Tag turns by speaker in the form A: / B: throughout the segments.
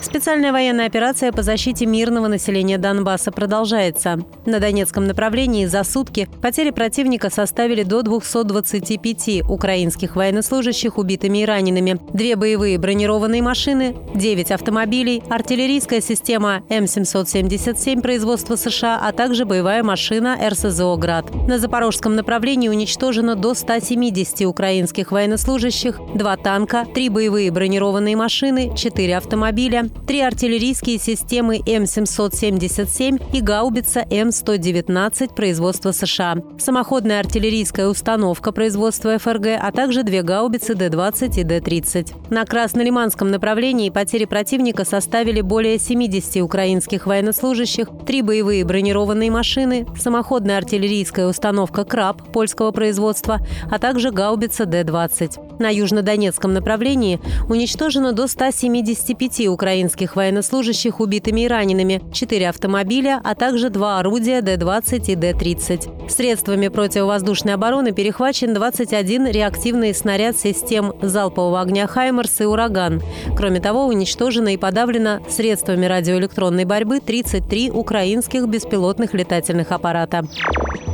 A: Специальная военная операция по защите мирного населения Донбасса продолжается. На Донецком направлении за сутки потери противника составили до 225 украинских военнослужащих убитыми и ранеными, две боевые бронированные машины, 9 автомобилей, артиллерийская система М777 производства США, а также боевая машина РСЗО «Град». На запорожском направлении уничтожено до 170 украинских военнослужащих, два танка, три боевые бронированные машины, четыре автомобиля, три артиллерийские системы М777 и гаубица М119 производства США, самоходная артиллерийская установка производства ФРГ, а также две гаубицы Д-20 и Д-30. На Краснолиманском направлении потери противника составили более 70 украинских военнослужащих, три боевые бронированные машины, самоходная артиллерийская установка «Краб» польского производства, а также гаубица Д-20. На южнодонецком направлении уничтожено до 175 украинских украинских военнослужащих убитыми и ранеными, 4 автомобиля, а также два орудия Д-20 и Д-30. Средствами противовоздушной обороны перехвачен 21 реактивный снаряд систем залпового огня «Хаймерс» и «Ураган». Кроме того, уничтожено и подавлено средствами радиоэлектронной борьбы 33 украинских беспилотных летательных аппарата.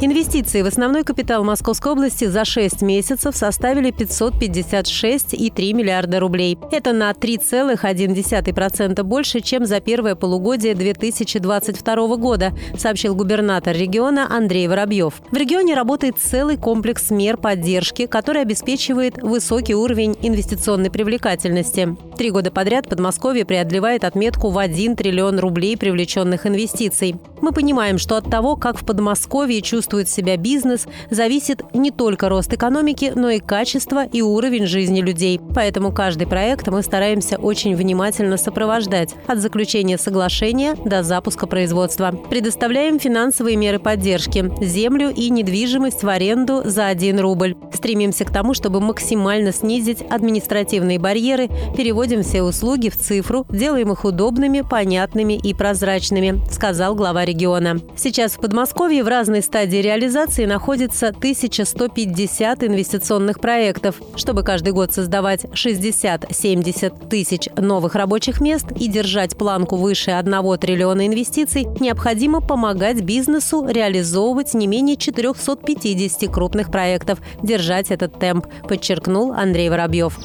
A: Инвестиции в основной капитал Московской области за 6 месяцев составили 556,3 миллиарда рублей. Это на 3,1% больше, чем за первое полугодие 2022 года, сообщил губернатор региона Андрей Воробьев. В регионе работает целый комплекс мер поддержки, который обеспечивает высокий уровень инвестиционной привлекательности. Три года подряд Подмосковье преодолевает отметку в 1 триллион рублей привлеченных инвестиций. Мы понимаем, что от того, как в Подмосковье чувствует себя бизнес, зависит не только рост экономики, но и качество и уровень жизни людей. Поэтому каждый проект мы стараемся очень внимательно сопровождать от заключения соглашения до запуска производства. Предоставляем финансовые меры поддержки, землю и недвижимость в аренду за 1 рубль. Стремимся к тому, чтобы максимально снизить административные барьеры, переводим все услуги в цифру, делаем их удобными, понятными и прозрачными, сказал глава региона. Сейчас в Подмосковье в разной стадии реализации находится 1150 инвестиционных проектов. Чтобы каждый год создавать 60-70 тысяч новых рабочих мест и держать планку выше 1 триллиона инвестиций, необходимо помогать бизнесу реализовывать не менее 450 крупных проектов. Держать этот темп, подчеркнул Андрей Воробьев.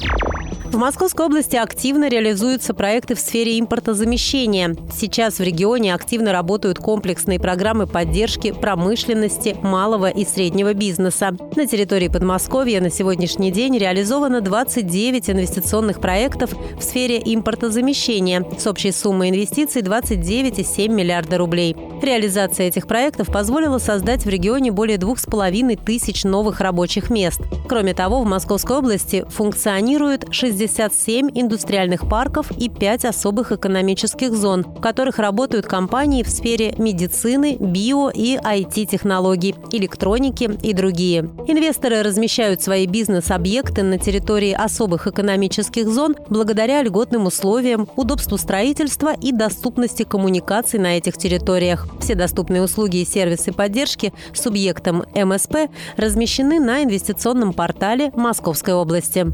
A: В Московской области активно реализуются проекты в сфере импортозамещения. Сейчас в регионе активно работают комплексные программы поддержки промышленности, малого и среднего бизнеса. На территории Подмосковья на сегодняшний день реализовано 29 инвестиционных проектов в сфере импортозамещения с общей суммой инвестиций 29,7 миллиарда рублей. Реализация этих проектов позволила создать в регионе более двух с половиной тысяч новых рабочих мест. Кроме того, в Московской области функционирует 60 67 индустриальных парков и 5 особых экономических зон, в которых работают компании в сфере медицины, био и IT-технологий, электроники и другие. Инвесторы размещают свои бизнес-объекты на территории особых экономических зон благодаря льготным условиям, удобству строительства и доступности коммуникаций на этих территориях. Все доступные услуги и сервисы поддержки субъектам МСП размещены на инвестиционном портале Московской области.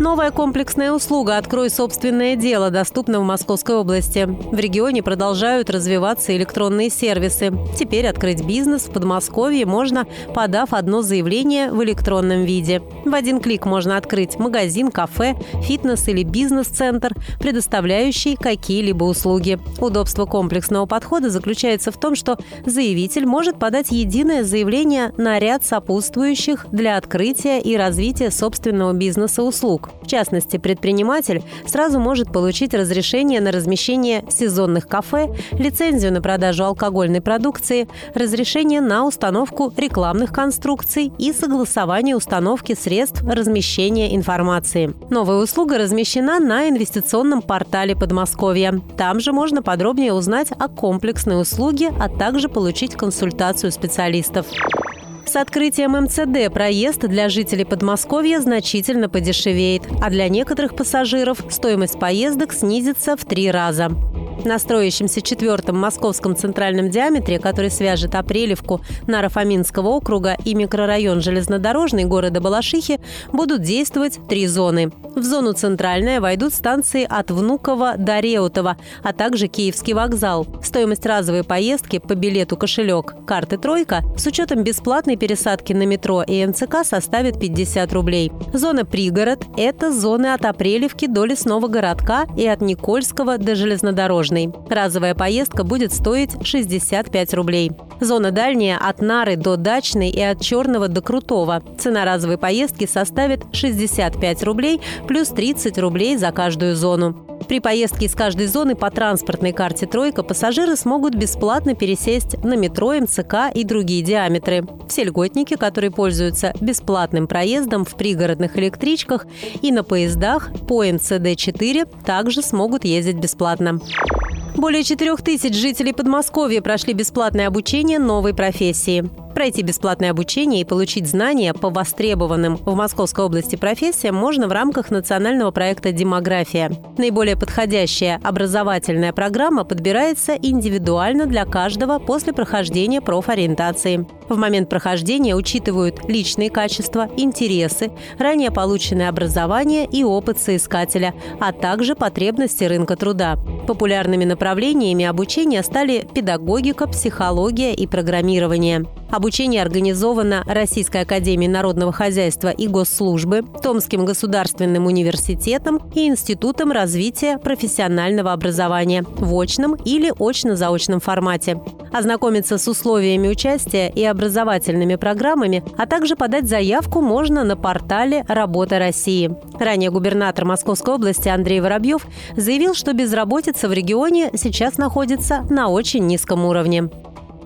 A: Новая комплексная услуга «Открой собственное дело» доступна в Московской области. В регионе продолжают развиваться электронные сервисы. Теперь открыть бизнес в Подмосковье можно, подав одно заявление в электронном виде. В один клик можно открыть магазин, кафе, фитнес или бизнес-центр, предоставляющий какие-либо услуги. Удобство комплексного подхода заключается в том, что заявитель может подать единое заявление на ряд сопутствующих для открытия и развития собственного бизнеса услуг. В частности, предприниматель сразу может получить разрешение на размещение сезонных кафе, лицензию на продажу алкогольной продукции, разрешение на установку рекламных конструкций и согласование установки средств размещения информации. Новая услуга размещена на инвестиционном портале Подмосковья. Там же можно подробнее узнать о комплексной услуге, а также получить консультацию специалистов. С открытием МЦД проезд для жителей Подмосковья значительно подешевеет, а для некоторых пассажиров стоимость поездок снизится в три раза. На строящемся четвертом московском центральном диаметре, который свяжет Апрелевку Наро-Фоминского округа и микрорайон железнодорожный города Балашихи, будут действовать три зоны. В зону центральная войдут станции от Внуково до Реутова, а также Киевский вокзал. Стоимость разовой поездки по билету «Кошелек» карты «Тройка» с учетом бесплатной пересадки на метро и МЦК составит 50 рублей. Зона «Пригород» – это зоны от Апрелевки до Лесного городка и от Никольского до Железнодорожного Дорожный. Разовая поездка будет стоить 65 рублей. Зона дальняя от Нары до Дачной и от Черного до Крутого. Цена разовой поездки составит 65 рублей плюс 30 рублей за каждую зону. При поездке из каждой зоны по транспортной карте «Тройка» пассажиры смогут бесплатно пересесть на метро, МЦК и другие диаметры. Все льготники, которые пользуются бесплатным проездом в пригородных электричках и на поездах по МЦД-4, также смогут ездить бесплатно. Более 4 тысяч жителей Подмосковья прошли бесплатное обучение новой профессии. Пройти бесплатное обучение и получить знания по востребованным в Московской области профессиям можно в рамках национального проекта «Демография». Наиболее подходящая образовательная программа подбирается индивидуально для каждого после прохождения профориентации. В момент прохождения учитывают личные качества, интересы, ранее полученное образование и опыт соискателя, а также потребности рынка труда. Популярными направлениями обучения стали педагогика, психология и программирование. Обучение организовано Российской академией народного хозяйства и госслужбы, Томским государственным университетом и Институтом развития профессионального образования в очном или очно-заочном формате. Ознакомиться с условиями участия и образовательными программами, а также подать заявку можно на портале «Работа России». Ранее губернатор Московской области Андрей Воробьев заявил, что безработица в регионе сейчас находится на очень низком уровне.